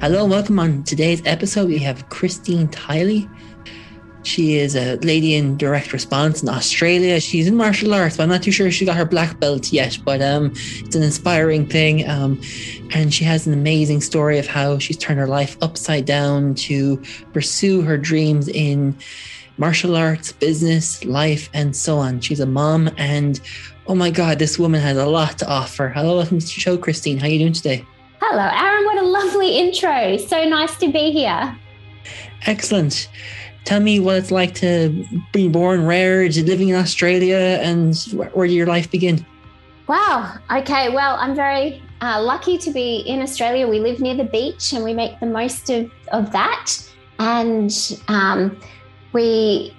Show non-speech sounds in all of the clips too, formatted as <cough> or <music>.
Hello welcome on today's episode. We have Christine Tiley. She is a lady in direct response in Australia. She's in martial arts, but I'm not too sure she got her black belt yet. But um, it's an inspiring thing. Um, and she has an amazing story of how she's turned her life upside down to pursue her dreams in martial arts, business, life, and so on. She's a mom, and oh my God, this woman has a lot to offer. Hello, welcome to the show, Christine. How are you doing today? Hello, Aaron. What a lovely intro. So nice to be here. Excellent. Tell me what it's like to be born, reared, living in Australia, and where, where did your life begin? Wow. Okay. Well, I'm very uh, lucky to be in Australia. We live near the beach and we make the most of, of that. And um, we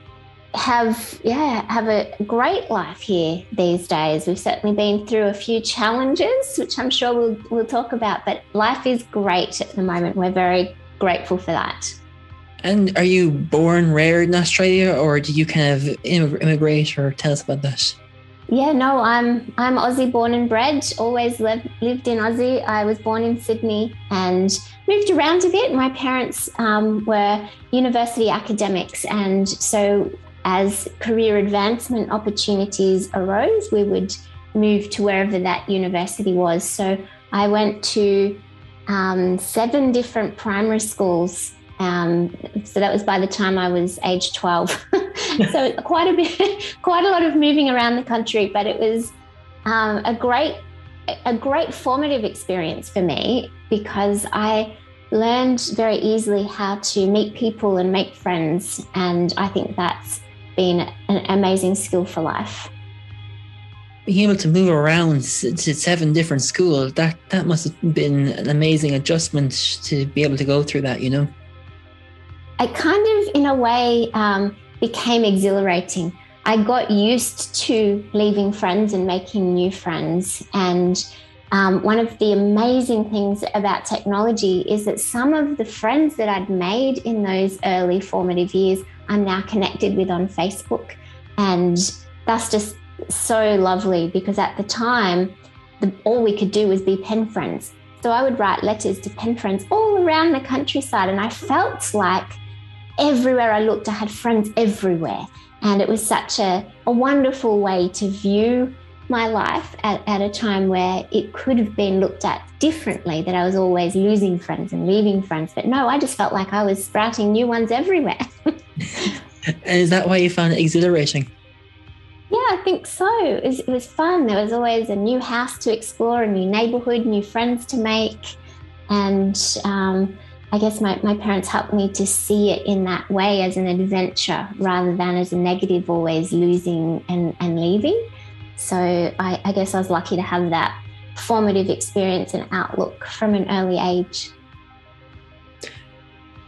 have, yeah, have a great life here these days. We've certainly been through a few challenges, which I'm sure we'll, we'll talk about, but life is great at the moment. We're very grateful for that. And are you born, reared in Australia, or do you kind of immigrate, or tell us about that? Yeah, no, I'm I'm Aussie born and bred. Always lived lived in Aussie. I was born in Sydney and moved around a bit. My parents um, were university academics, and so as career advancement opportunities arose, we would move to wherever that university was. So I went to um, seven different primary schools. Um, so that was by the time I was age 12. <laughs> so quite a bit, <laughs> quite a lot of moving around the country, but it was um, a great, a great formative experience for me because I learned very easily how to meet people and make friends, and I think that's been an amazing skill for life. Being able to move around to seven different schools, that that must have been an amazing adjustment to be able to go through that. You know. It kind of, in a way, um, became exhilarating. I got used to leaving friends and making new friends. And um, one of the amazing things about technology is that some of the friends that I'd made in those early formative years, I'm now connected with on Facebook. And that's just so lovely because at the time, the, all we could do was be pen friends. So I would write letters to pen friends all around the countryside. And I felt like everywhere I looked, I had friends everywhere. And it was such a, a wonderful way to view my life at, at a time where it could have been looked at differently, that I was always losing friends and leaving friends. But no, I just felt like I was sprouting new ones everywhere. <laughs> And is that why you found it exhilarating? Yeah, I think so. It was, it was fun. There was always a new house to explore, a new neighborhood, new friends to make. And um, I guess my, my parents helped me to see it in that way as an adventure rather than as a negative, always losing and, and leaving. So I, I guess I was lucky to have that formative experience and outlook from an early age.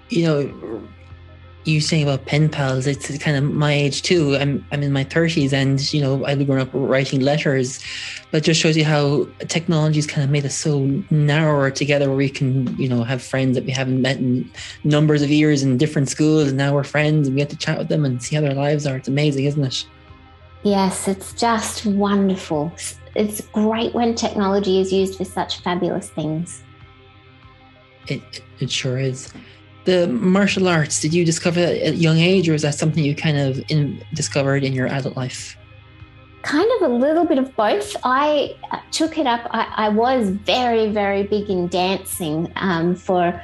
You know, you saying about pen pals, it's kind of my age too. I'm I'm in my thirties, and you know I've grown up writing letters, but it just shows you how technology's kind of made us so narrower together, where we can you know have friends that we haven't met in numbers of years in different schools, and now we're friends, and we get to chat with them and see how their lives are. It's amazing, isn't it? Yes, it's just wonderful. It's great when technology is used for such fabulous things. It it sure is the martial arts did you discover that at a young age or is that something you kind of in, discovered in your adult life? Kind of a little bit of both. I took it up i, I was very very big in dancing um, for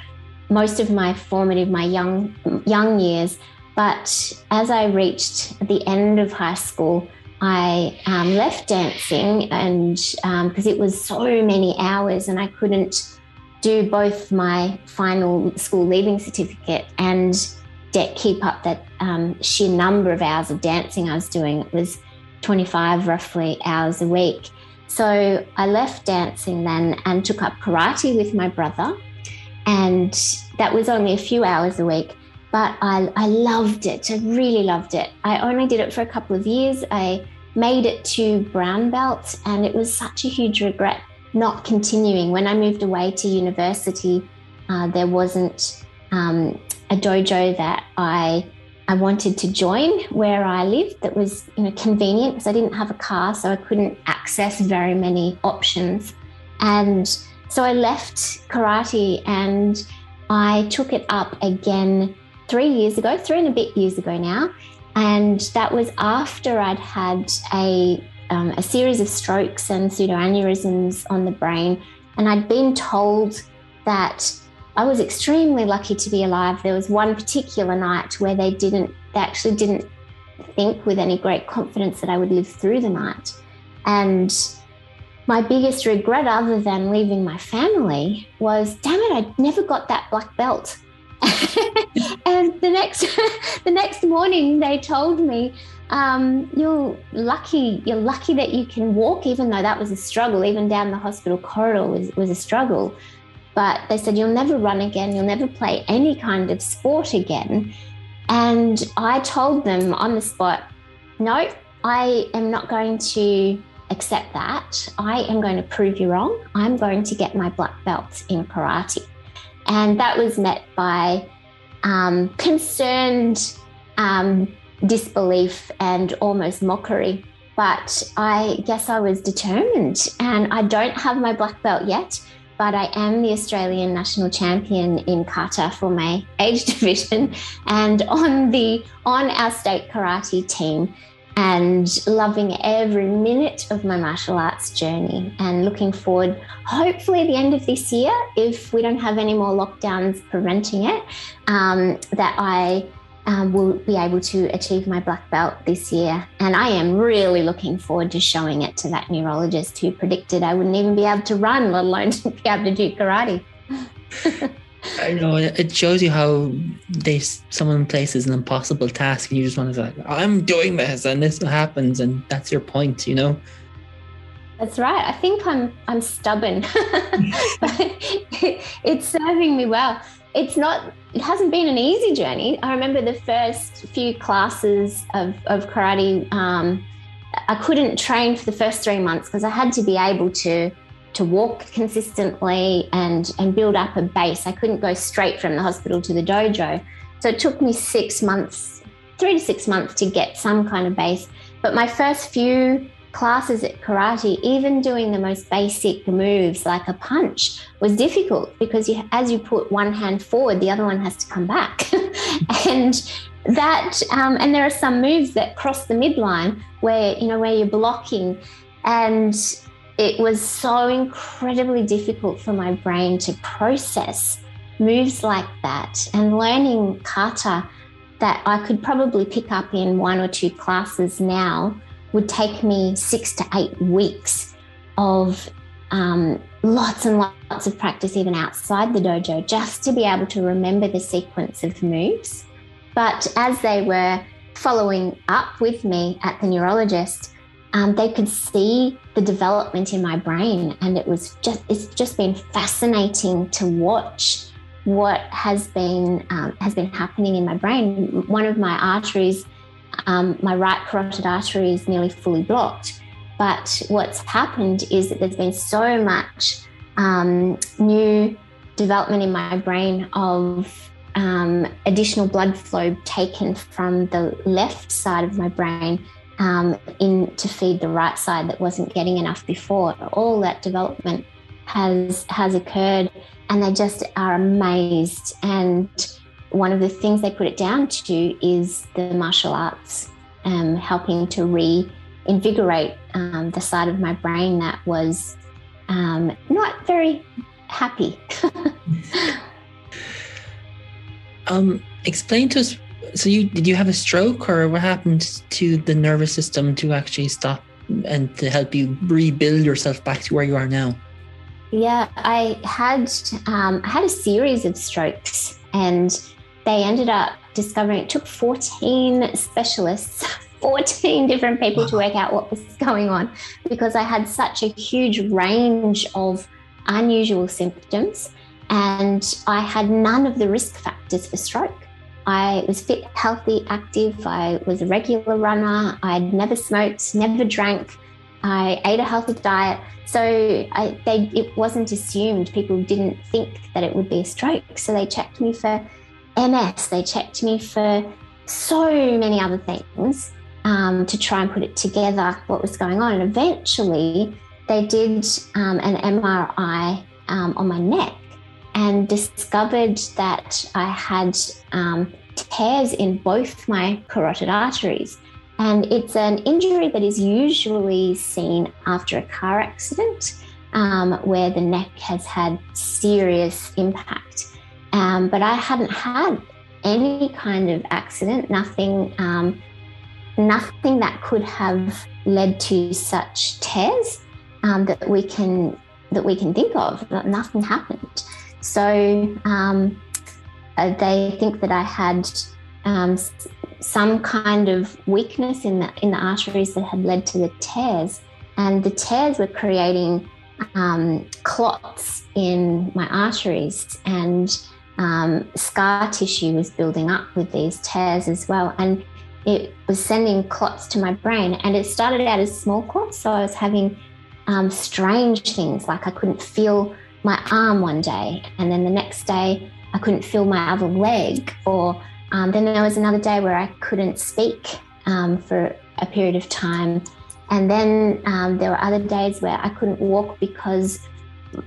most of my formative my young young years. But as i reached the end of high school I um, left dancing and because um, it was so many hours and I couldn't do both my final school leaving certificate and de- keep up that um, sheer number of hours of dancing I was doing. It was 25 roughly hours a week. So I left dancing then and took up karate with my brother. And that was only a few hours a week, but I, I loved it. I really loved it. I only did it for a couple of years. I made it to brown belt, and it was such a huge regret not continuing. When I moved away to university, uh, there wasn't um, a dojo that I I wanted to join where I lived that was you know convenient because I didn't have a car, so I couldn't access very many options. And so I left karate and I took it up again three years ago, three and a bit years ago now. And that was after I'd had a um, a series of strokes and pseudoaneurysms on the brain. And I'd been told that I was extremely lucky to be alive. There was one particular night where they didn't, they actually didn't think with any great confidence that I would live through the night. And my biggest regret, other than leaving my family, was damn it, I never got that black belt. <laughs> and the next <laughs> the next morning they told me um, you're lucky you're lucky that you can walk even though that was a struggle. Even down the hospital corridor was, was a struggle. But they said you'll never run again. You'll never play any kind of sport again. And i told them on the spot no i am not going to accept that. I am going to prove you wrong. I'm going to get my black belt in karate. And that was met by um, concerned um, disbelief and almost mockery. But I guess I was determined, and I don't have my black belt yet, but I am the Australian national champion in kata for my <laughs> age division, and on the on our state karate team, and loving every minute of my martial arts journey, and looking forward, hopefully, the end of this year, if we don't have any more lockdowns preventing it, um, that I um, will be able to achieve my black belt this year. And I am really looking forward to showing it to that neurologist who predicted I wouldn't even be able to run, let alone <laughs> to be able to do karate. <laughs> I know it shows you how they someone places an impossible task, and you just want to say, "I'm doing this, and this happens," and that's your point, you know. That's right. I think I'm I'm stubborn, <laughs> but it's serving me well it's not it hasn't been an easy journey. I remember the first few classes of, of karate um, i couldn't train for the first three months because i had to be able to to walk consistently and and build up a base. I couldn't go straight from the hospital to the dojo. So it took me six months three to six months to get some kind of base. But my first few classes at karate, even doing the most basic moves like a punch was difficult because you, as you put one hand forward, the other one has to come back. <laughs> and that, um, and there are some moves that cross the midline where, you know, where you're blocking. And it was so incredibly difficult for my brain to process moves like that and learning kata that I could probably pick up in one or two classes now would take me six to eight weeks of um, lots and lots of practice, even outside the dojo, just to be able to remember the sequence of moves. But as they were following up with me at the neurologist, um, they could see the development in my brain, and it was just it's just been fascinating to watch what has been um, has been happening in my brain. One of my arteries, um, my right carotid artery, is nearly fully blocked. But what's happened is that there's been so much um, new development in my brain of um, additional blood flow taken from the left side of my brain um, in to feed the right side that wasn't getting enough before. All that development has has occurred, and they just are amazed. And one of the things they put it down to is the martial arts, um, helping to reinvigorate um, the side of my brain that was um, not very happy. <laughs> Um, explain to us. So you did you have a stroke, or what happened to the nervous system to actually stop and to help you rebuild yourself back to where you are now? Yeah, I had um, I had a series of strokes, and they ended up discovering it took 14 specialists <laughs> 14 different people to work out what was going on because I had such a huge range of unusual symptoms and I had none of the risk factors for stroke. I was fit, healthy, active. I was a regular runner. I'd never smoked, never drank. I ate a healthy diet. So I, they, it wasn't assumed. People didn't think that it would be a stroke. So they checked me for MS. They checked me for so many other things um, to try and put it together what was going on. And eventually they did um, an MRI um, on my neck and discovered that I had um, tears in both my carotid arteries. And it's an injury that is usually seen after a car accident um, where the neck has had serious impact. Um, but I hadn't had any kind of accident, nothing, um, nothing that could have led to such tears um, that we can that we can think of. Nothing happened. So um, uh, they think that I had um, some kind of weakness in the in the arteries that had led to the tears, and the tears were creating um, clots in my arteries, and um, scar tissue was building up with these tears as well, and it was sending clots to my brain. And it started out as small clots, so I was having um, strange things like I couldn't feel my arm one day, and then the next day I couldn't feel my other leg, or um, then there was another day where I couldn't speak um, for a period of time, and then um, there were other days where I couldn't walk because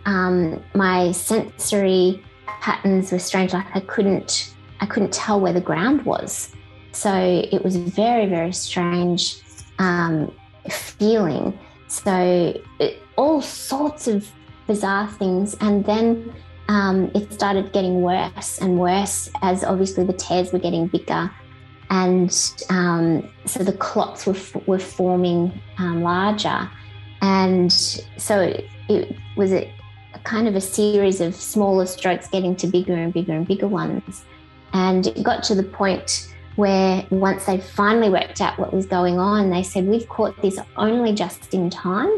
um, my sensory patterns were strange. Like I couldn't, I couldn't tell where the ground was. So it was very, very strange um, feeling. So it, all sorts of bizarre things. And then um, it started getting worse and worse as obviously the tears were getting bigger. And um, so the clots were, were forming um, larger. And so it, it was a, kind of a series of smaller strokes getting to bigger and bigger and bigger ones. And it got to the point where once they finally worked out what was going on, they said, We've caught this only just in time.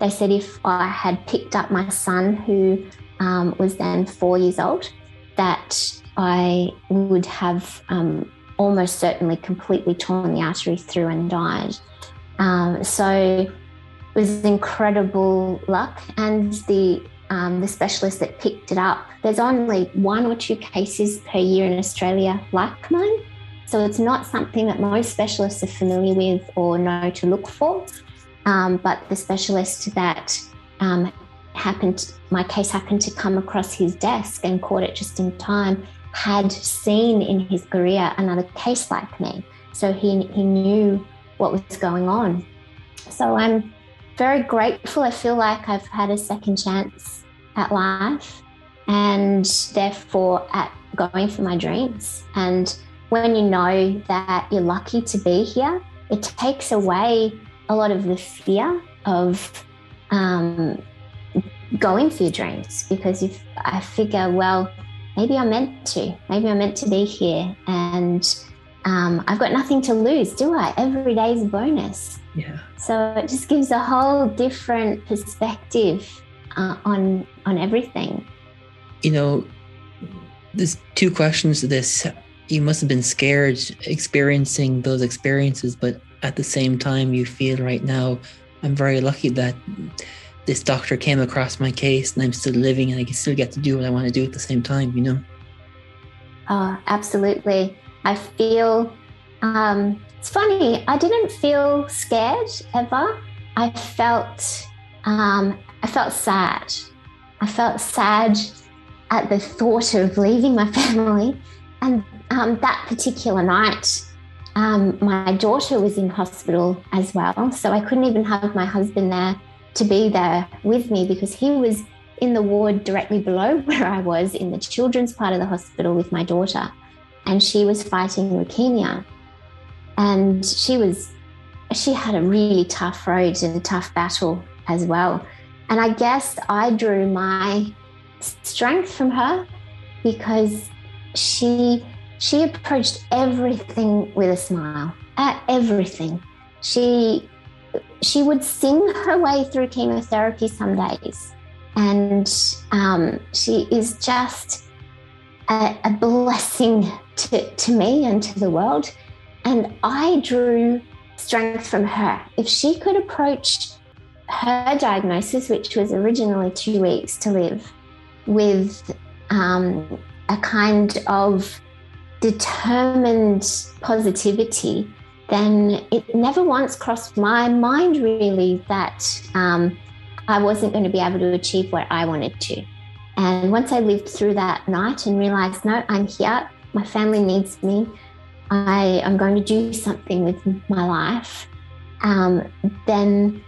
They said if I had picked up my son, who um, was then four years old, that I would have um, almost certainly completely torn the artery through and died. Um, so it was incredible luck. And the um, the specialist that picked it up, there's only one or two cases per year in Australia like mine. So it's not something that most specialists are familiar with or know to look for. Um, but the specialist that um, happened, my case happened to come across his desk and caught it just in time, had seen in his career another case like me. So he, he knew what was going on. So I'm very grateful. I feel like I've had a second chance at life and therefore at going for my dreams. And when you know that you're lucky to be here, it takes away a lot of the fear of um, going for your dreams because if I figure, well, maybe I'm meant to, maybe I'm meant to be here, and um, I've got nothing to lose, do I? Every day's a bonus. Yeah. So it just gives a whole different perspective uh, on on everything. You know, there's two questions to this. You must have been scared experiencing those experiences, but at the same time, you feel right now, I'm very lucky that this doctor came across my case and I'm still living and I can still get to do what I want to do at the same time, you know? Oh, absolutely. I feel um, it's funny. I didn't feel scared ever. I felt um, I felt sad. I felt sad at the thought of leaving my <laughs> family, and um, that particular night, um, my daughter was in hospital as well. So I couldn't even have my husband there to be there with me because he was in the ward directly below <laughs> where I was in the children's part of the hospital with my daughter. And she was fighting leukemia. And she was, she had a really tough road and a tough battle as well. And I guess I drew my strength from her because she she approached everything with a smile at everything. She she would sing <laughs> her way through chemotherapy some days. And um, she is just a, a blessing to, to me and to the world. And i drew strength from her. If she could approach her diagnosis which was originally two weeks to live with um, a kind of determined positivity, then it never once crossed my mind really that um, I wasn't going to be able to achieve what I wanted to. And once I lived through that night and realized, no, I'm here, my family needs me, I am going to do something with my life, um, then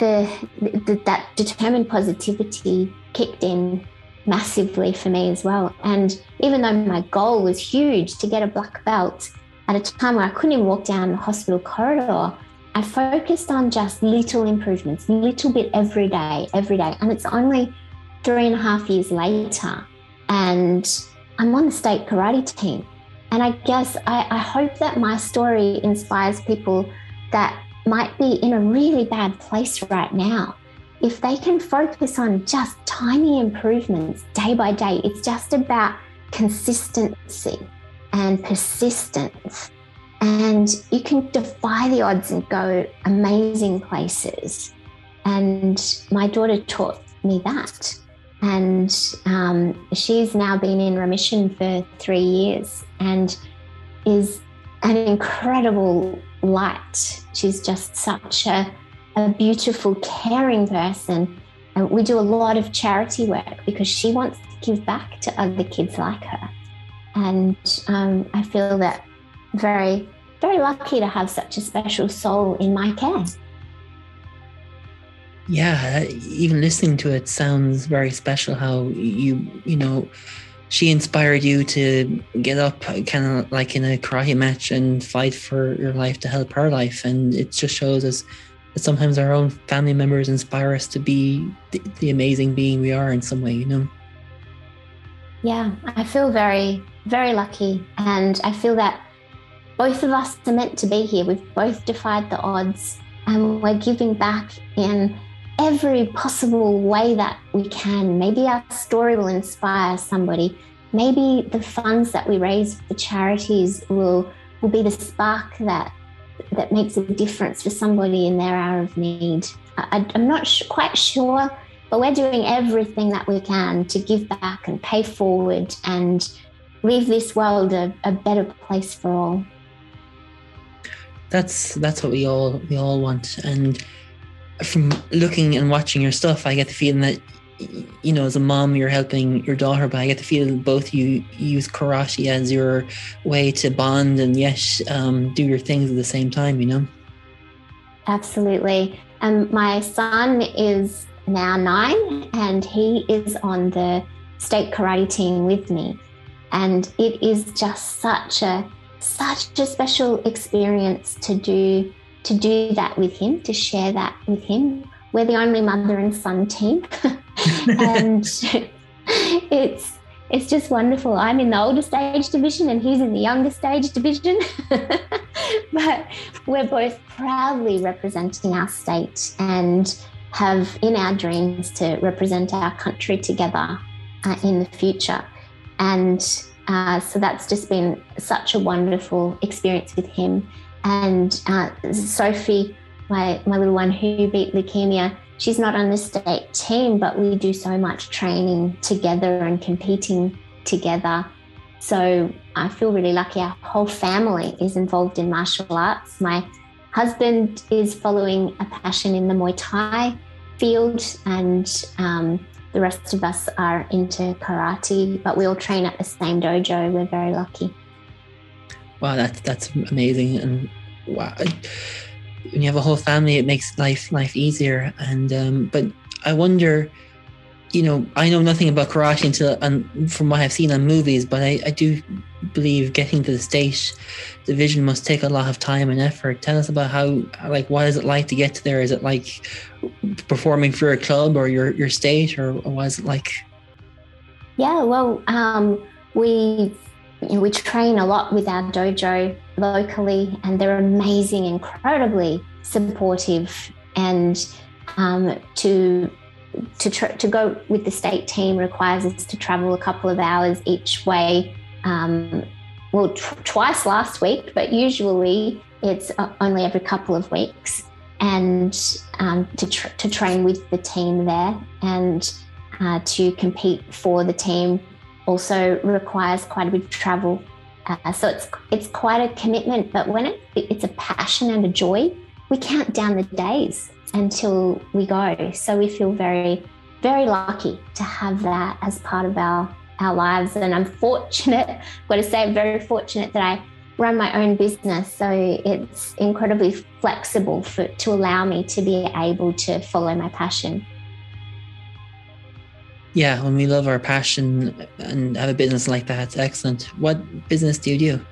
the, the, that determined positivity kicked in massively for me as well. And even though my goal was huge to get a black belt at a time where I couldn't even walk down the hospital corridor, I focused on just little improvements, little bit every day, every day. And it's only three and a half years later, and I'm on the state karate team. And I guess I, I hope that my story inspires people that might be in a really bad place right now if they can focus on just tiny improvements day by day, it's just about consistency and persistence. And you can defy the odds and go amazing places. And my daughter taught me that. And um, she's now been in remission for three years and is an incredible light. She's just such a a beautiful, caring person. And we do a lot of charity work because she wants to give back to other kids like her. And um, I feel that very, very lucky to have such a special soul in my care. Yeah, even listening to it sounds very special how you, you know, she inspired you to get up kind of like in a karate match and fight for your life to help her life. And it just shows us that sometimes our own family members inspire us to be the, the amazing being we are in some way, you know? Yeah, I feel very, very lucky. And I feel that both of us are meant to be here. We've both defied the odds and we're giving back in every possible way that we can. Maybe our story will inspire somebody. Maybe the funds that we raise for charities will, will be the spark that that makes a difference for somebody in their hour of need. I, am not sh- quite sure, but we're doing everything that we can to give back and pay forward and leave this world a, a better place for all. That's that's what we all we all want. And from looking and watching your stuff, I get the feeling that you know, as a mom, you're helping your daughter, but I get the feel both you use karate as your way to bond and yes, um, do your things at the same time, you know? Absolutely. Um, my son is now nine and he is on the state karate team with me. And it is just such a such a special experience to do to do that with him, to share that with him we're the only mother and son team, <laughs> and <laughs> it's it's just wonderful. I'm in the older stage division and he's in the younger stage division. <laughs> but we're both proudly representing our state and have in our dreams to represent our country together uh, in the future. And uh, so that's just been such a wonderful experience with him. And uh, Sophie, my, my little one who beat leukemia, she's not on the state team, but we do so much training together and competing together. So I feel really lucky. Our whole family is involved in martial arts. My husband is following a passion in the Muay Thai field, and um, the rest of us are into karate, but we all train at the same dojo. We're very lucky. Wow, that's that's amazing, and wow, when you have a whole family, it makes life life easier. And um, but I wonder, you know, I know nothing about karate until and from what I've seen on movies, but I, I do believe getting to the state division must take a lot of time and effort. Tell us about how, like, what is it like to get to there? Is it like performing for a club or your your state, or what is it like? Yeah, well, um, we we train a lot with our dojo locally, and they're amazing, incredibly supportive, and um, to to tr- to go with the state team requires us to travel a couple of hours each way. Um, well, tw- twice last week, but usually it's uh, only every couple of weeks, and um, to tr- to train with the team there and uh, to compete for the team also requires quite a bit of travel. Uh, so it's it's quite a commitment. But when it, it's a passion and a joy, we count down the days until we go. So we feel very, very lucky to have that as part of our, our lives. And I'm fortunate, I've got to say, I'm very fortunate that I run my own business. So it's incredibly flexible for, to allow me to be able to follow my passion. Yeah, when we love our passion and have a business like that, excellent. What business do you do?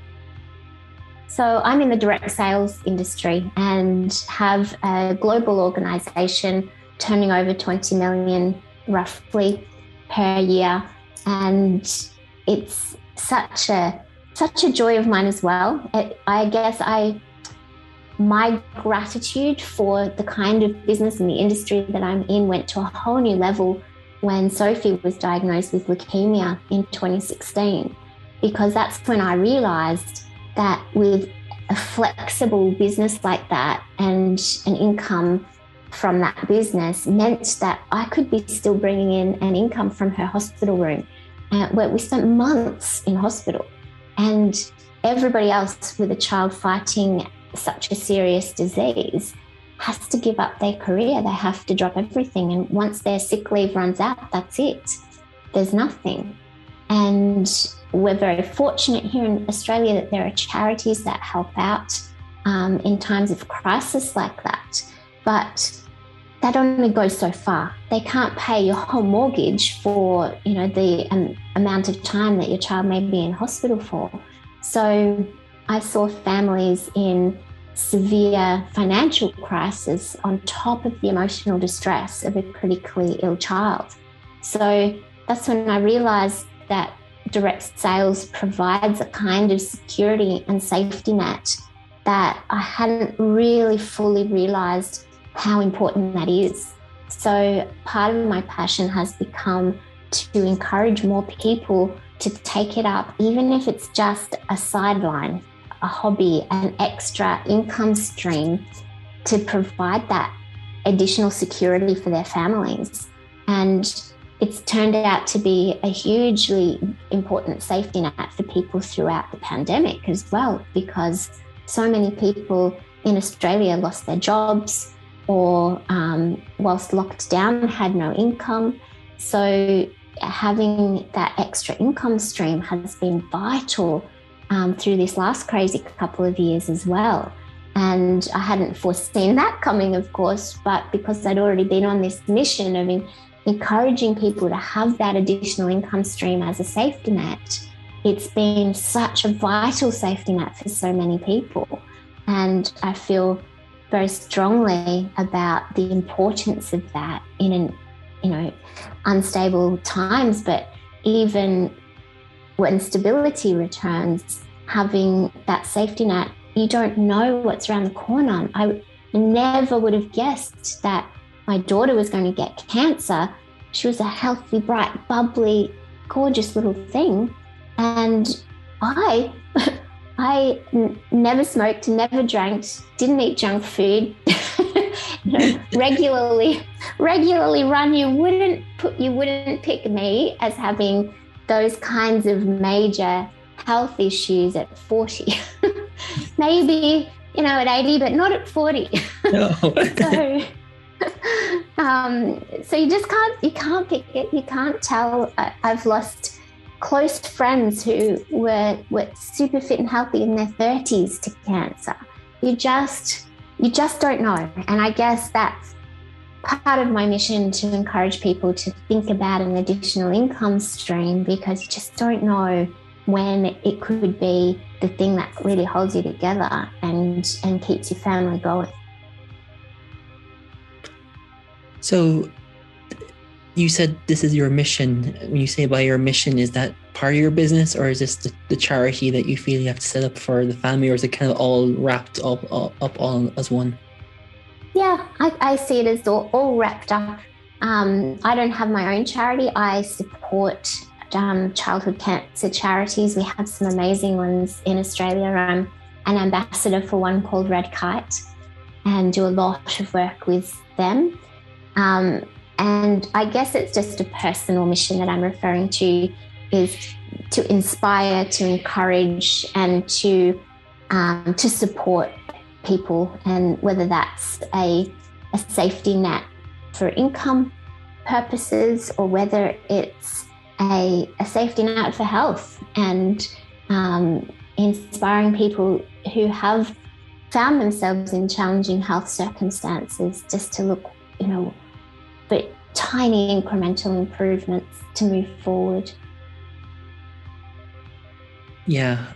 So I'm in the direct sales industry and have a global organization turning over 20 million roughly per year. And it's such a such a joy of mine as well. It, I guess I my gratitude for the kind of business and the industry that I'm in went to a whole new level when Sophie was diagnosed with leukemia in 2016, because that's when I realized that with a flexible business like that and an income from that business meant that I could be still bringing in an income from her hospital room, uh, where we spent months in hospital. And everybody else with a child fighting such a serious disease has to give up their career. They have to drop everything. And once their sick leave runs out, that's it. There's nothing. And we're very fortunate here in Australia that there are charities that help out um, in times of crisis like that. But that only goes so far. They can't pay your whole mortgage for you know the um, amount of time that your child may be in hospital for. So I saw families in severe financial crisis on top of the emotional distress of a critically ill child. So that's when I realized that direct sales provides a kind of security and safety net that I hadn't really fully realized how important that is. So, part of my passion has become to encourage more people to take it up, even if it's just a sideline, a hobby, an extra income stream to provide that additional security for their families. And it's turned out to be a hugely important safety net for people throughout the pandemic as well, because so many people in Australia lost their jobs or, um, whilst locked down, had no income. So, having that extra income stream has been vital um, through this last crazy couple of years as well. And I hadn't foreseen that coming, of course, but because I'd already been on this mission of encouraging people to have that additional income stream as a safety net, it's been such a vital safety net for so many people. And I feel very strongly about the importance of that in an you know unstable times but even when stability returns having that safety net you don't know what's around the corner i never would have guessed that my daughter was going to get cancer she was a healthy bright bubbly gorgeous little thing and i <laughs> I n- never smoked, never drank, didn't eat junk food. <laughs> regularly, regularly run. You wouldn't put, you wouldn't pick me as having those kinds of major health issues at forty. <laughs> Maybe you know at eighty, but not at forty. No. <laughs> so, um, so you just can't you can't pick it. You can't tell. I, I've lost close friends who were, were super fit and healthy in their 30s to cancer. You just you just don't know. And I guess that's part of my mission to encourage people to think about an additional income stream because you just don't know when it could be the thing that really holds you together and and keeps your family going. So you said this is your mission. When you say by your mission, is that part of your business or is this the, the charity that you feel you have to set up for the family or is it kind of all wrapped up up, up all as one? Yeah, I, I see it as all, all wrapped up. Um, I don't have my own charity. I support um, childhood cancer charities. We have some amazing ones in Australia. I'm an ambassador for one called Red Kite and do a lot of work with them. Um, and I guess it's just a personal mission that I'm referring to is to inspire, to encourage, and to um, to support people, and whether that's a a safety net for income purposes or whether it's a, a safety net for health and um, inspiring people who have found themselves in challenging health circumstances just to look, you know, but tiny incremental improvements to move forward. Yeah.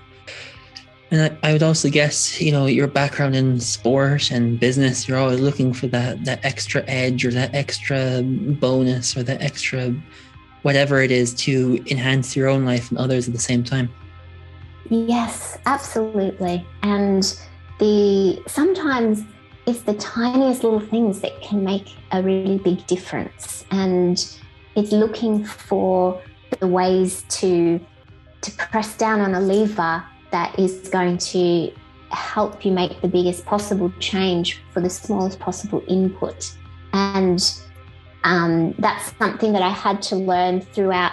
And I, I would also guess, you know, your background in sport and business, you're always looking for that that extra edge or that extra bonus or that extra whatever it is to enhance your own life and others at the same time. Yes, absolutely. And the sometimes it's the tiniest little things that can make a really big difference. And it's looking for the ways to to press down on a lever that is going to help you make the biggest possible change for the smallest possible input. And um, that's something that I had to learn throughout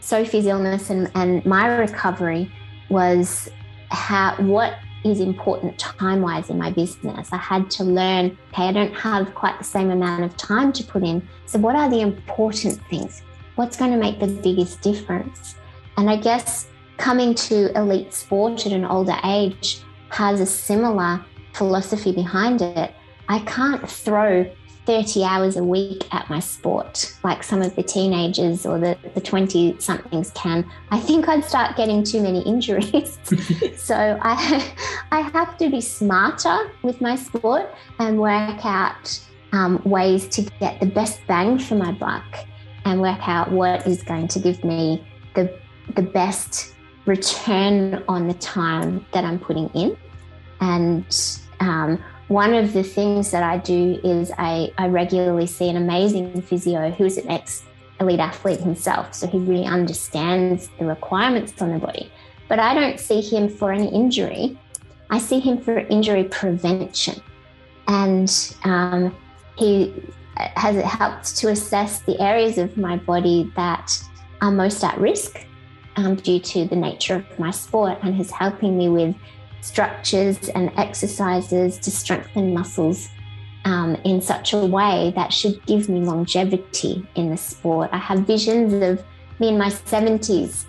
Sophie's illness and, and my recovery was how what is important time wise in my business. I had to learn, okay, I don't have quite the same amount of time to put in. So, what are the important things? What's going to make the biggest difference? And I guess coming to elite sport at an older age has a similar philosophy behind it. I can't throw 30 hours a week at my sport like some of the teenagers or the, the 20 somethings can i think i'd start getting too many injuries <laughs> so i <laughs> i have to be smarter with my sport and work out um, ways to get the best bang for my buck and work out what is going to give me the the best return on the time that i'm putting in and um, one of the things that I do is I, I regularly see an amazing physio who's an ex elite athlete himself. So he really understands the requirements on the body. But I don't see him for any injury. I see him for injury prevention. And um, he has helped to assess the areas of my body that are most at risk um, due to the nature of my sport and is helping me with structures and exercises to strengthen muscles um, in such a way that should give me longevity in the sport. I have visions of me in my 70s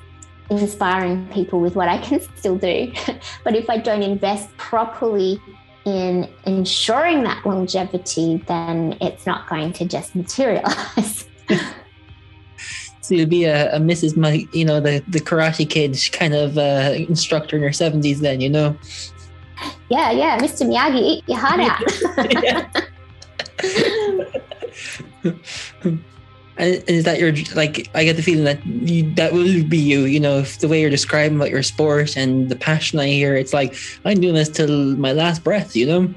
inspiring people with what I can <laughs> still do. <laughs> but if I don't invest properly in ensuring that longevity, then it's not going to just materialize. <laughs> So you'll be a, a Mrs. Mike, you know, the, the Karate Kid kind of uh, instructor in your 70s then, you know? Yeah, yeah, Mr. Miyagi, eat your heart out. And is that your like? I get the feeling that you, that will be you. You know, if the way you're describing about your sport and the passion I hear, it's like I'm doing this till my last breath. You know.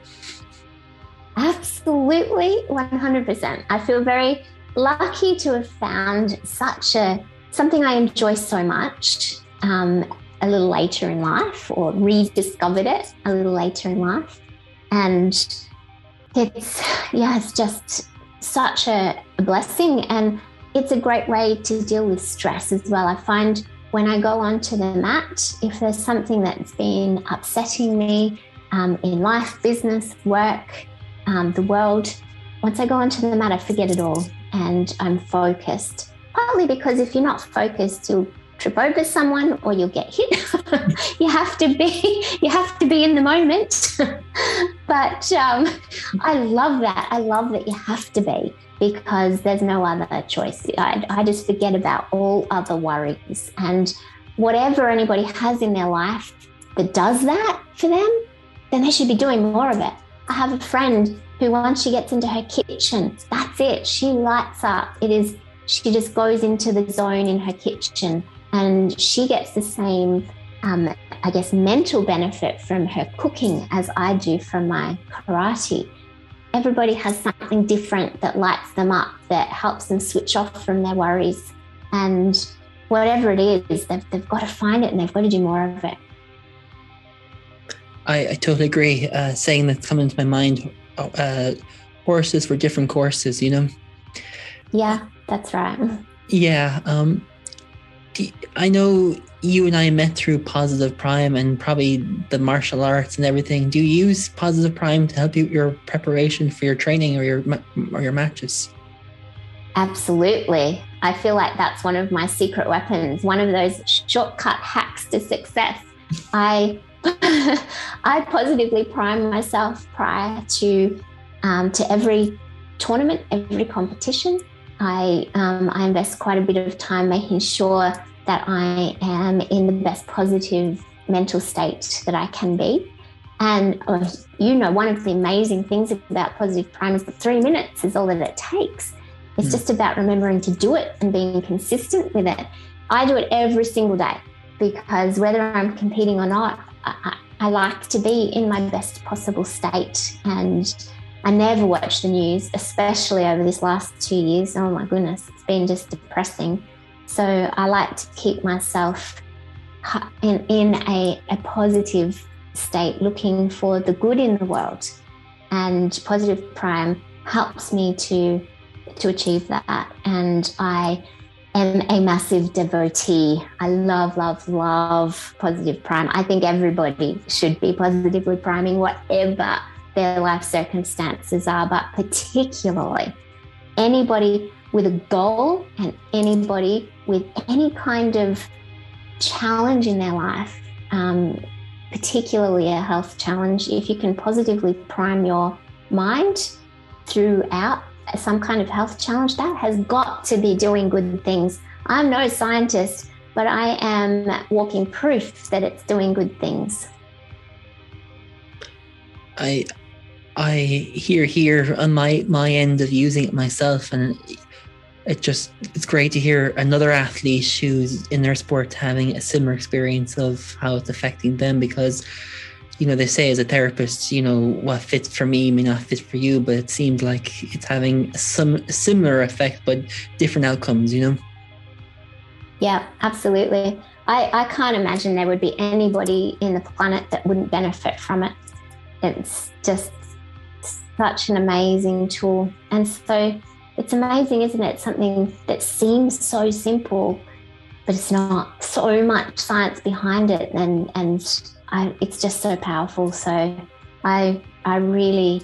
Absolutely, 100%. I feel very lucky to have found such a something I enjoy so much um, a little later in life, or rediscovered it a little later in life, and it's <sighs> yeah, it's just such a, blessing, and it's a great way to deal with stress as well. I find when I go onto the mat, if there's something that's been upsetting me um, in life, business, work, um, the world, once I go onto the mat, I forget it all and I'm focused. Partly because if you're not focused, you'll trip over someone or you'll get hit. <laughs> you have to be <laughs> you have to be in the moment. <laughs> but um, I love that. I love that you have to be because there's no other choice. I, I just forget about all other worries and whatever anybody has in their life that does that for them, then they should be doing more of it. I have a friend who, once she gets into her kitchen, that's it. She lights up. It is, she just goes into the zone in her kitchen and she gets the same, um, I guess, mental benefit from her cooking as I do from my karate. Everybody has something different that lights them up, that helps them switch off from their worries. And whatever it is, they've, they've got to find it and they've got to do more of it. I, I totally agree. Uh, saying that's coming to my mind, uh, horses for different courses. You know. Yeah, that's right. Yeah. Um, I know you and I met through Positive Prime and probably the martial arts and everything. Do you use Positive Prime to help you with your preparation for your training or your or your matches? Absolutely. I feel like that's one of my secret weapons, one of those shortcut hacks to success. I <laughs> I positively prime myself prior to um, to every tournament, every competition. I um, I invest quite a bit of time making sure that I am in the best positive mental state that I can be. And uh, you know, one of the amazing things about positive prime is that three minutes is all that it takes. It's Mm. just about remembering to do it and being consistent with it. I do it every single day because whether I'm competing or not, I, I like to be in my best possible state. And I never watch the news, especially over this last two years. Oh my goodness, it's been just depressing. So I like to keep myself in, in a, a positive state, looking for the good in the world. And Positive Prime helps me to to achieve that. And I am a massive devotee. I love, love, love positive prime. I think everybody should be positively priming, whatever their life circumstances are, but particularly anybody with a goal and anybody with any kind of challenge in their life, um, particularly a health challenge, if you can positively prime your mind throughout some kind of health challenge, that has got to be doing good things. I'm no scientist, but I am walking proof that it's doing good things. I I hear here on my my end of using it myself, and it just it's great to hear another athlete who's in their sport having a similar experience of how it's affecting them because you know they say as a therapist you know what fits for me may not fit for you but it seems like it's having some similar effect but different outcomes you know Yeah, absolutely. I, I can't imagine there would be anybody in the planet that wouldn't benefit from it. It's just such an amazing tool. And so it's amazing, isn't it? Something that seems so simple, but it's not. So much science behind it, and and I, it's just so powerful. So I I really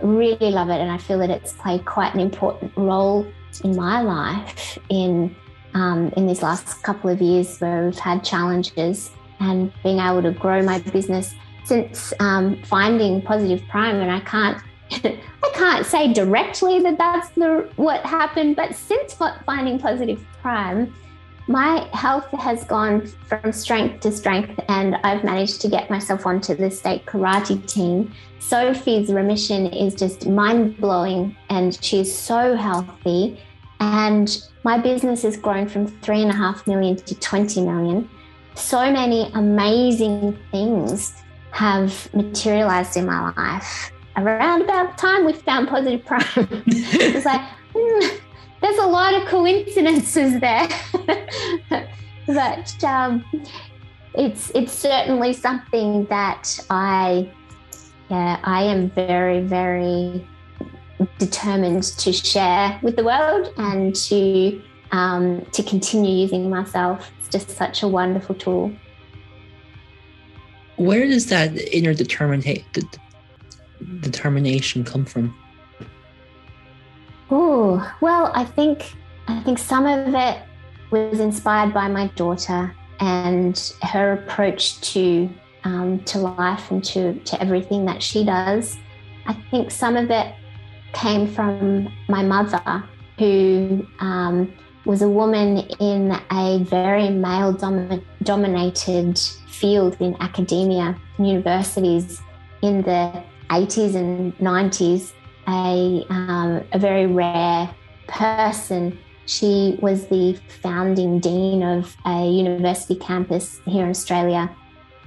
really love it, and I feel that it's played quite an important role in my life in um, in these last couple of years where we've had challenges and being able to grow my business since um, finding positive prime and i can't <laughs> i can't say directly that that's the what happened but since finding positive prime my health has gone from strength to strength, and I've managed to get myself onto the state karate team. Sophie's remission is just mind blowing, and she's so healthy. And my business has grown from three and a half million to 20 million. So many amazing things have materialized in my life around about the time we found positive <laughs> prime. it's like, hmm, there's a lot of coincidences there. <laughs> but um, it's it's certainly something that I yeah, I am very, very determined to share with the world and to um, to continue using myself. It's just such a wonderful tool. Where does that inner determination determination come from? Oh well, I think I think some of it was inspired by my daughter and her approach to um, to life and to to everything that she does. I think some of it came from my mother, who um, was a woman in a very male dom- dominated field in academia, universities in the 80s and 90s a, um, a very rare person. She was the founding dean of a university campus here in Australia.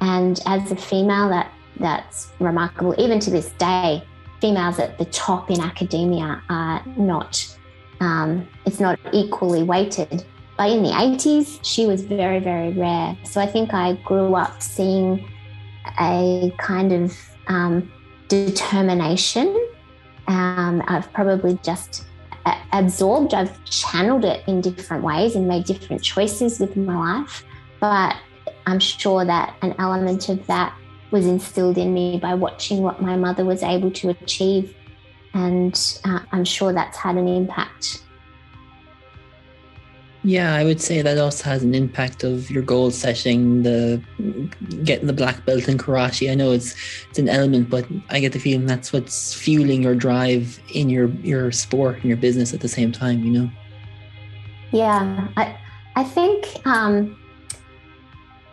And as a female, that, that's remarkable. Even to this day, females at the top in academia are not, um, it's not equally weighted. But in the 80s, she was very, very rare. So I think I grew up seeing a kind of um, determination um, I've probably just absorbed, I've channeled it in different ways and made different choices with my life. But I'm sure that an element of that was instilled in me by watching what my mother was able to achieve. And uh, I'm sure that's had an impact yeah, I would say that also has an impact of your goal setting, the getting the black belt in karate. I know it's it's an element, but I get the feeling that's what's fueling your drive in your your sport and your business at the same time. You know. Yeah, I I think um,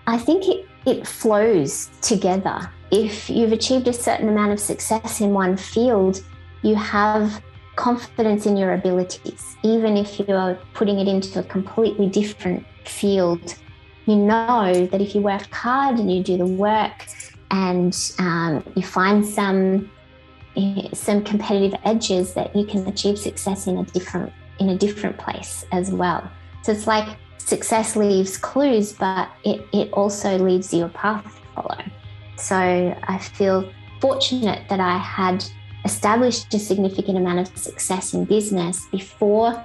I think it it flows together. If you've achieved a certain amount of success in one field, you have confidence in your abilities, even if you're putting it into a completely different field. You know that if you work hard and you do the work and um, you find some eh, some competitive edges that you can achieve success in a different in a different place as well. So it's like success leaves clues, but it, it also leaves you a path to follow. So I feel fortunate that I had established a significant amount of success in business before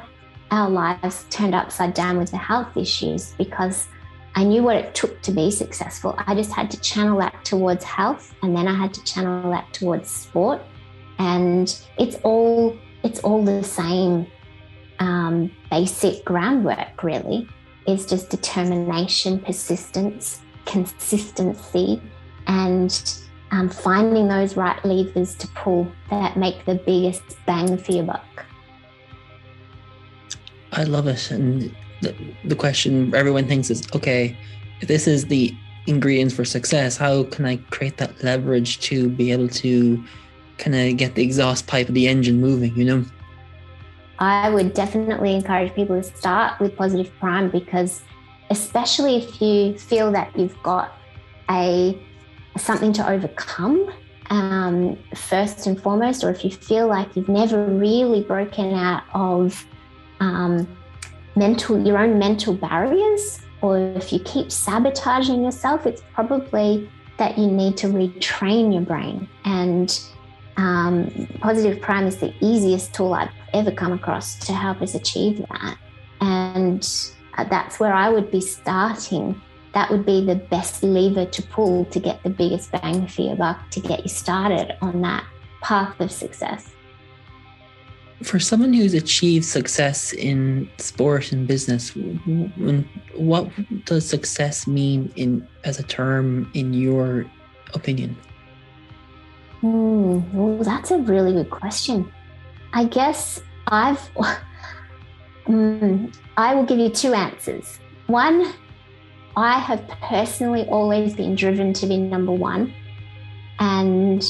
our lives turned upside down with the health issues because I knew what it took to be successful. I just had to channel that towards health and then I had to channel that towards sport. And it's all it's all the same um, basic groundwork really. It's just determination, persistence, consistency, and um, finding those right levers to pull that make the biggest bang for your buck. I love it. And the, the question everyone thinks is okay, if this is the ingredients for success, how can I create that leverage to be able to kind of get the exhaust pipe of the engine moving, you know? I would definitely encourage people to start with Positive Prime because, especially if you feel that you've got a something to overcome um, first and foremost, or if you feel like you've never really broken out of um, mental your own mental barriers, or if you keep sabotaging yourself, it's probably that you need to retrain your brain. And um, Positive Prime is the easiest tool I've ever come across to help us achieve that. And uh, that's where I would be starting that would be the best lever to pull to get the biggest bang for your buck to get you started on that path of success. For someone who's achieved success in sport and business, what does success mean in as a term in your opinion? Hmm, well, that's a really good question. I guess I've, um, <laughs> I will give you two answers one, I have personally always been driven to be number one. And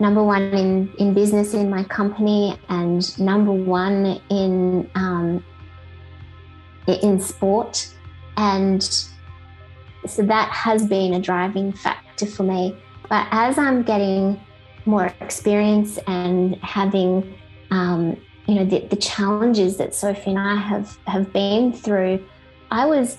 number one in, in business in my company and number one in um, in sport. And so that has been a driving factor for me. But as i'm getting more experience and having um, you know the, the challenges that sophie and i have have been through i was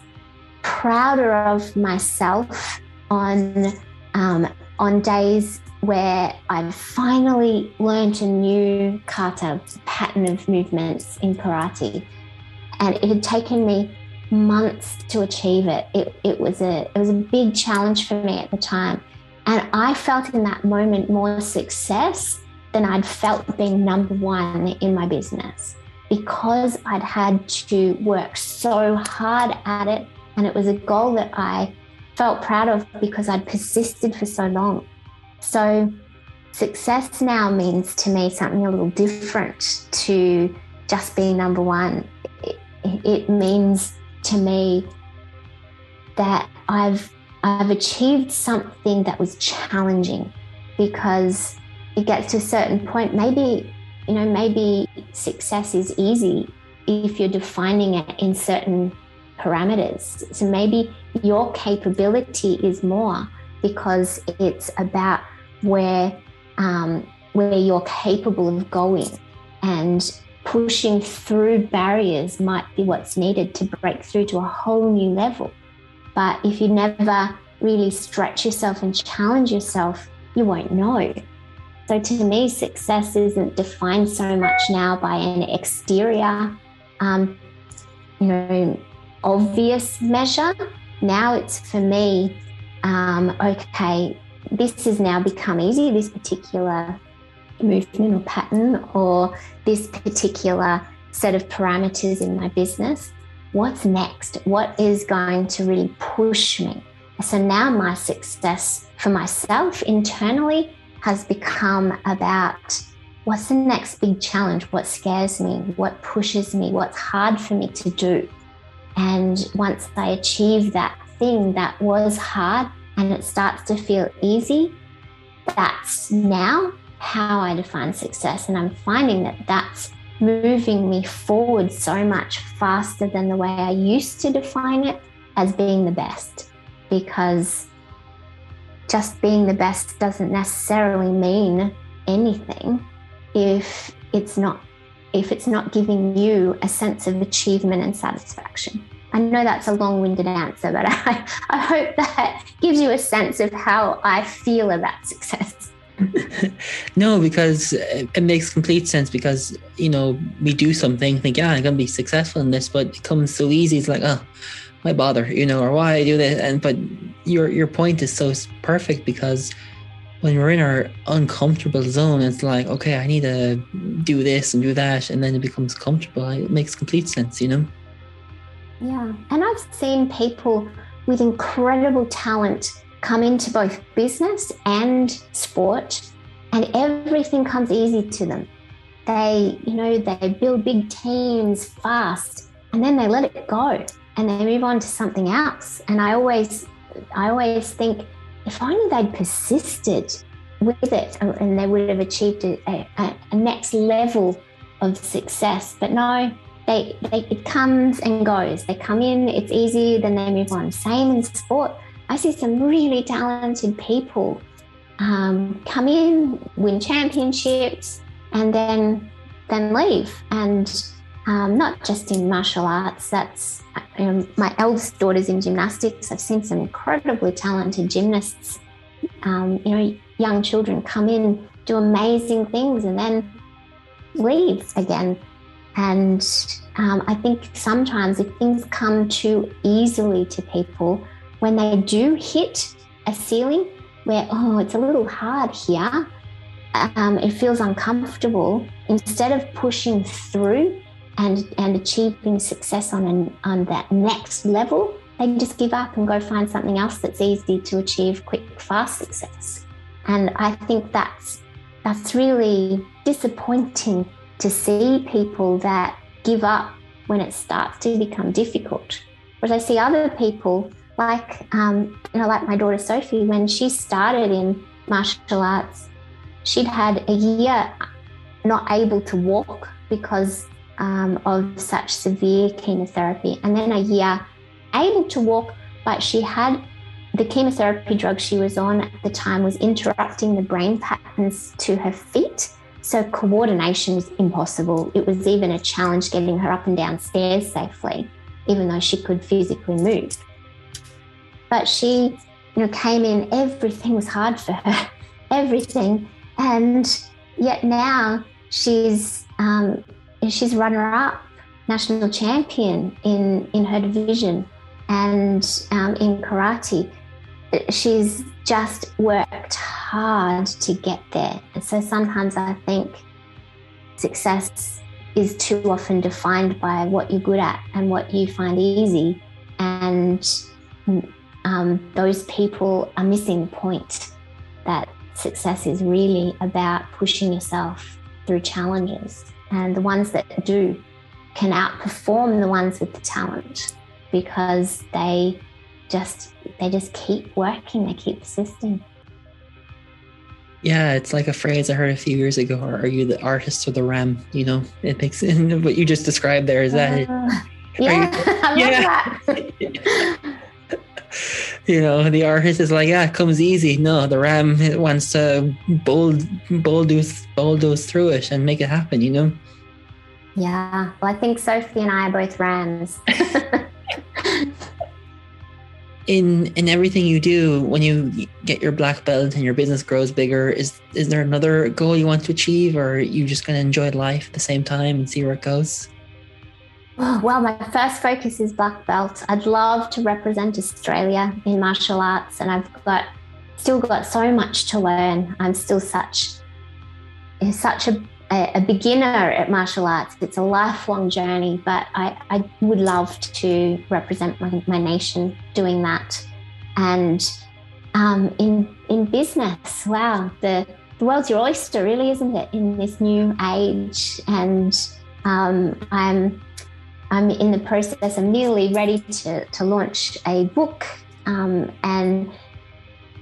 prouder of myself on um, on days where I've finally learnt a new kata pattern of movements in karate. And it had taken me months to achieve it. It, it was a it was a big challenge for me at the time. And I felt in that moment more success than I'd felt being number one in my business because I'd had to work so hard at it. And it was a goal that I felt proud of because I'd persisted for so long. So, success now means to me something a little different to just being number one. It, it means to me that I've I've achieved something that was challenging because it gets to a certain point. Maybe you know, maybe success is easy if you're defining it in certain parameters. So maybe your capability is more because it's about where um, where you're capable of going and pushing through barriers might be what's needed to break through to a whole new level. But if you never really stretch yourself and challenge yourself, you won't know. So to me, success isn't defined so much now by an exterior, um, you know, obvious measure. Now it's for me, um, okay, this has now become easy, this particular movement or pattern, or this particular set of parameters in my business. What's next? What is going to really push me? So now my success for myself internally has become about what's the next big challenge? What scares me? What pushes me? What's hard for me to do? And once I achieve that thing that was hard, and it starts to feel easy, that's now how I define success. And I'm finding that that's moving me forward so much faster than the way I used to define it as being the best. Because just being the best doesn't necessarily mean anything if it's not if it's not giving you a sense of achievement and satisfaction. I know that's a long winded answer, but <laughs> I, I hope that gives you a sense of how I feel about success. <laughs> no, because it makes complete sense because, you know, we do something, think, yeah, I'm going to be successful in this, but it comes so easy. It's like, oh, why bother, you know, or why I do this? And, but your, your point is so perfect because when we're in our uncomfortable zone, it's like, okay, I need to do this and do that. And then it becomes comfortable. It makes complete sense, you know? Yeah. And I've seen people with incredible talent come into both business and sport, and everything comes easy to them. They, you know, they build big teams fast and then they let it go and they move on to something else. And I always, I always think if only they'd persisted with it and they would have achieved a, a, a next level of success. But no, they, they it comes and goes. They come in, it's easy, then they move on. Same in sport. I see some really talented people um, come in, win championships, and then then leave. And um, not just in martial arts. That's um, my eldest daughter's in gymnastics. I've seen some incredibly talented gymnasts. Um, you know, young children come in, do amazing things, and then leave again. And um, I think sometimes if things come too easily to people, when they do hit a ceiling where, oh, it's a little hard here, um, it feels uncomfortable, instead of pushing through and, and achieving success on, an, on that next level, they just give up and go find something else that's easy to achieve quick, fast success. And I think that's that's really disappointing to see people that give up when it starts to become difficult Whereas I see other people, like um, you know, like my daughter Sophie, when she started in martial arts, she'd had a year not able to walk because um, of such severe chemotherapy, and then a year able to walk, but she had the chemotherapy drug she was on at the time was interrupting the brain patterns to her feet. So coordination was impossible. It was even a challenge getting her up and down stairs safely, even though she could physically move. But she, you know, came in, everything was hard for her, <laughs> everything. And yet now she's um, she's runner up, national champion in, in her division and um, in karate she's just worked hard to get there. And so sometimes I think success is too often defined by what you're good at and what you find easy. And um, those people are missing the point that success is really about pushing yourself through challenges. And the ones that do can outperform the ones with the talent because they just they just keep working, they keep persisting. Yeah, it's like a phrase I heard a few years ago. Are you the artist or the ram? You know, it makes in <laughs> what you just described there. Is that? Uh, yeah, you, <laughs> I yeah. that. <laughs> you know, the artist is like, yeah, it comes easy. No, the ram wants to bulldoze, bulldoze, bulldoze through it and make it happen. You know. Yeah, well, I think Sophie and I are both rams. <laughs> In in everything you do when you get your black belt and your business grows bigger is is there another goal you want to achieve or are you just going to enjoy life at the same time and see where it goes? Oh, well my first focus is black belt. I'd love to represent australia in martial arts and i've got still got so much to learn. I'm still such such a a, a, beginner at martial arts. It's a lifelong journey, but I, I would love to represent my, my nation doing that. And um, in in business, wow, the the world's your oyster, really, isn't it? In this new age, and um, I'm I'm in the process. I'm nearly ready to to launch a book, um, and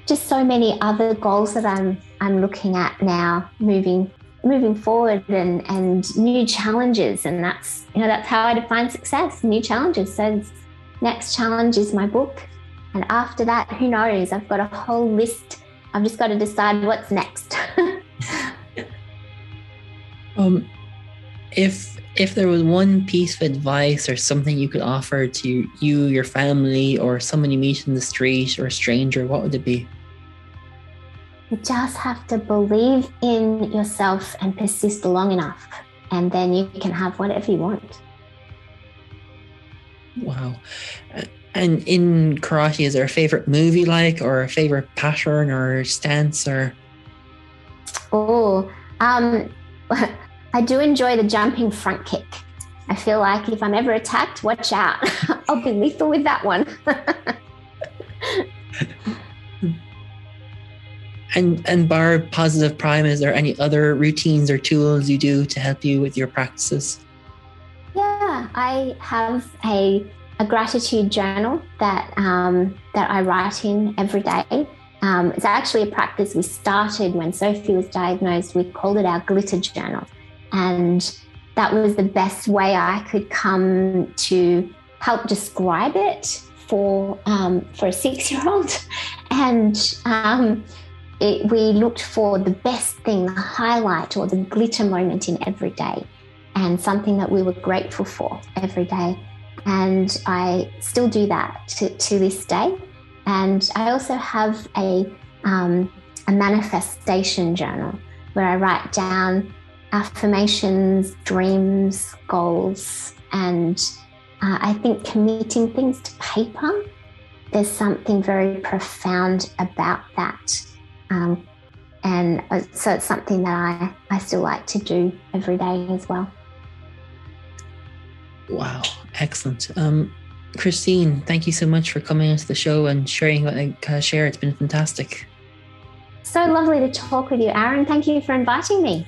just so many other goals that I'm I'm looking at now, moving moving forward and and new challenges. And that's you know that's how i define success new challenges. So next challenge is my book. And after that who knows? I've got a whole list. I've just got to decide what's next. <laughs> Um if if there was one piece of advice or something you could offer to you your family or someone you meet in the street or a stranger what would it be you just have to believe in yourself and persist long enough, and then you can have whatever you want. Wow. And in karate, is there a favorite movie like, or a favorite pattern or stance, or? Oh, um, <laughs> I do enjoy the jumping front kick. I feel like if I'm ever attacked, watch out. <laughs> I'll be lethal with that one. <laughs> And and bar positive prime, is there any other routines or tools you do to help you with your practices? Yeah, I have a a gratitude journal that um, that I write in every day. Um, it's actually a practice we started when Sophie was diagnosed. We called it our glitter journal, and that was the best way I could come to help describe it for um, for a six year old, <laughs> and um, it, we looked for the best thing, the highlight or the glitter moment in every day, and something that we were grateful for every day. And I still do that to, to this day. And I also have a, um, a manifestation journal where I write down affirmations, dreams, goals, and uh, I think committing things to paper, there's something very profound about that. Um, and uh, so it's something that I, I still like to do every day as well. Wow, excellent. Um, Christine, thank you so much for coming onto the show and sharing what I uh, share. It's been fantastic. So lovely to talk with you, Aaron. Thank you for inviting me.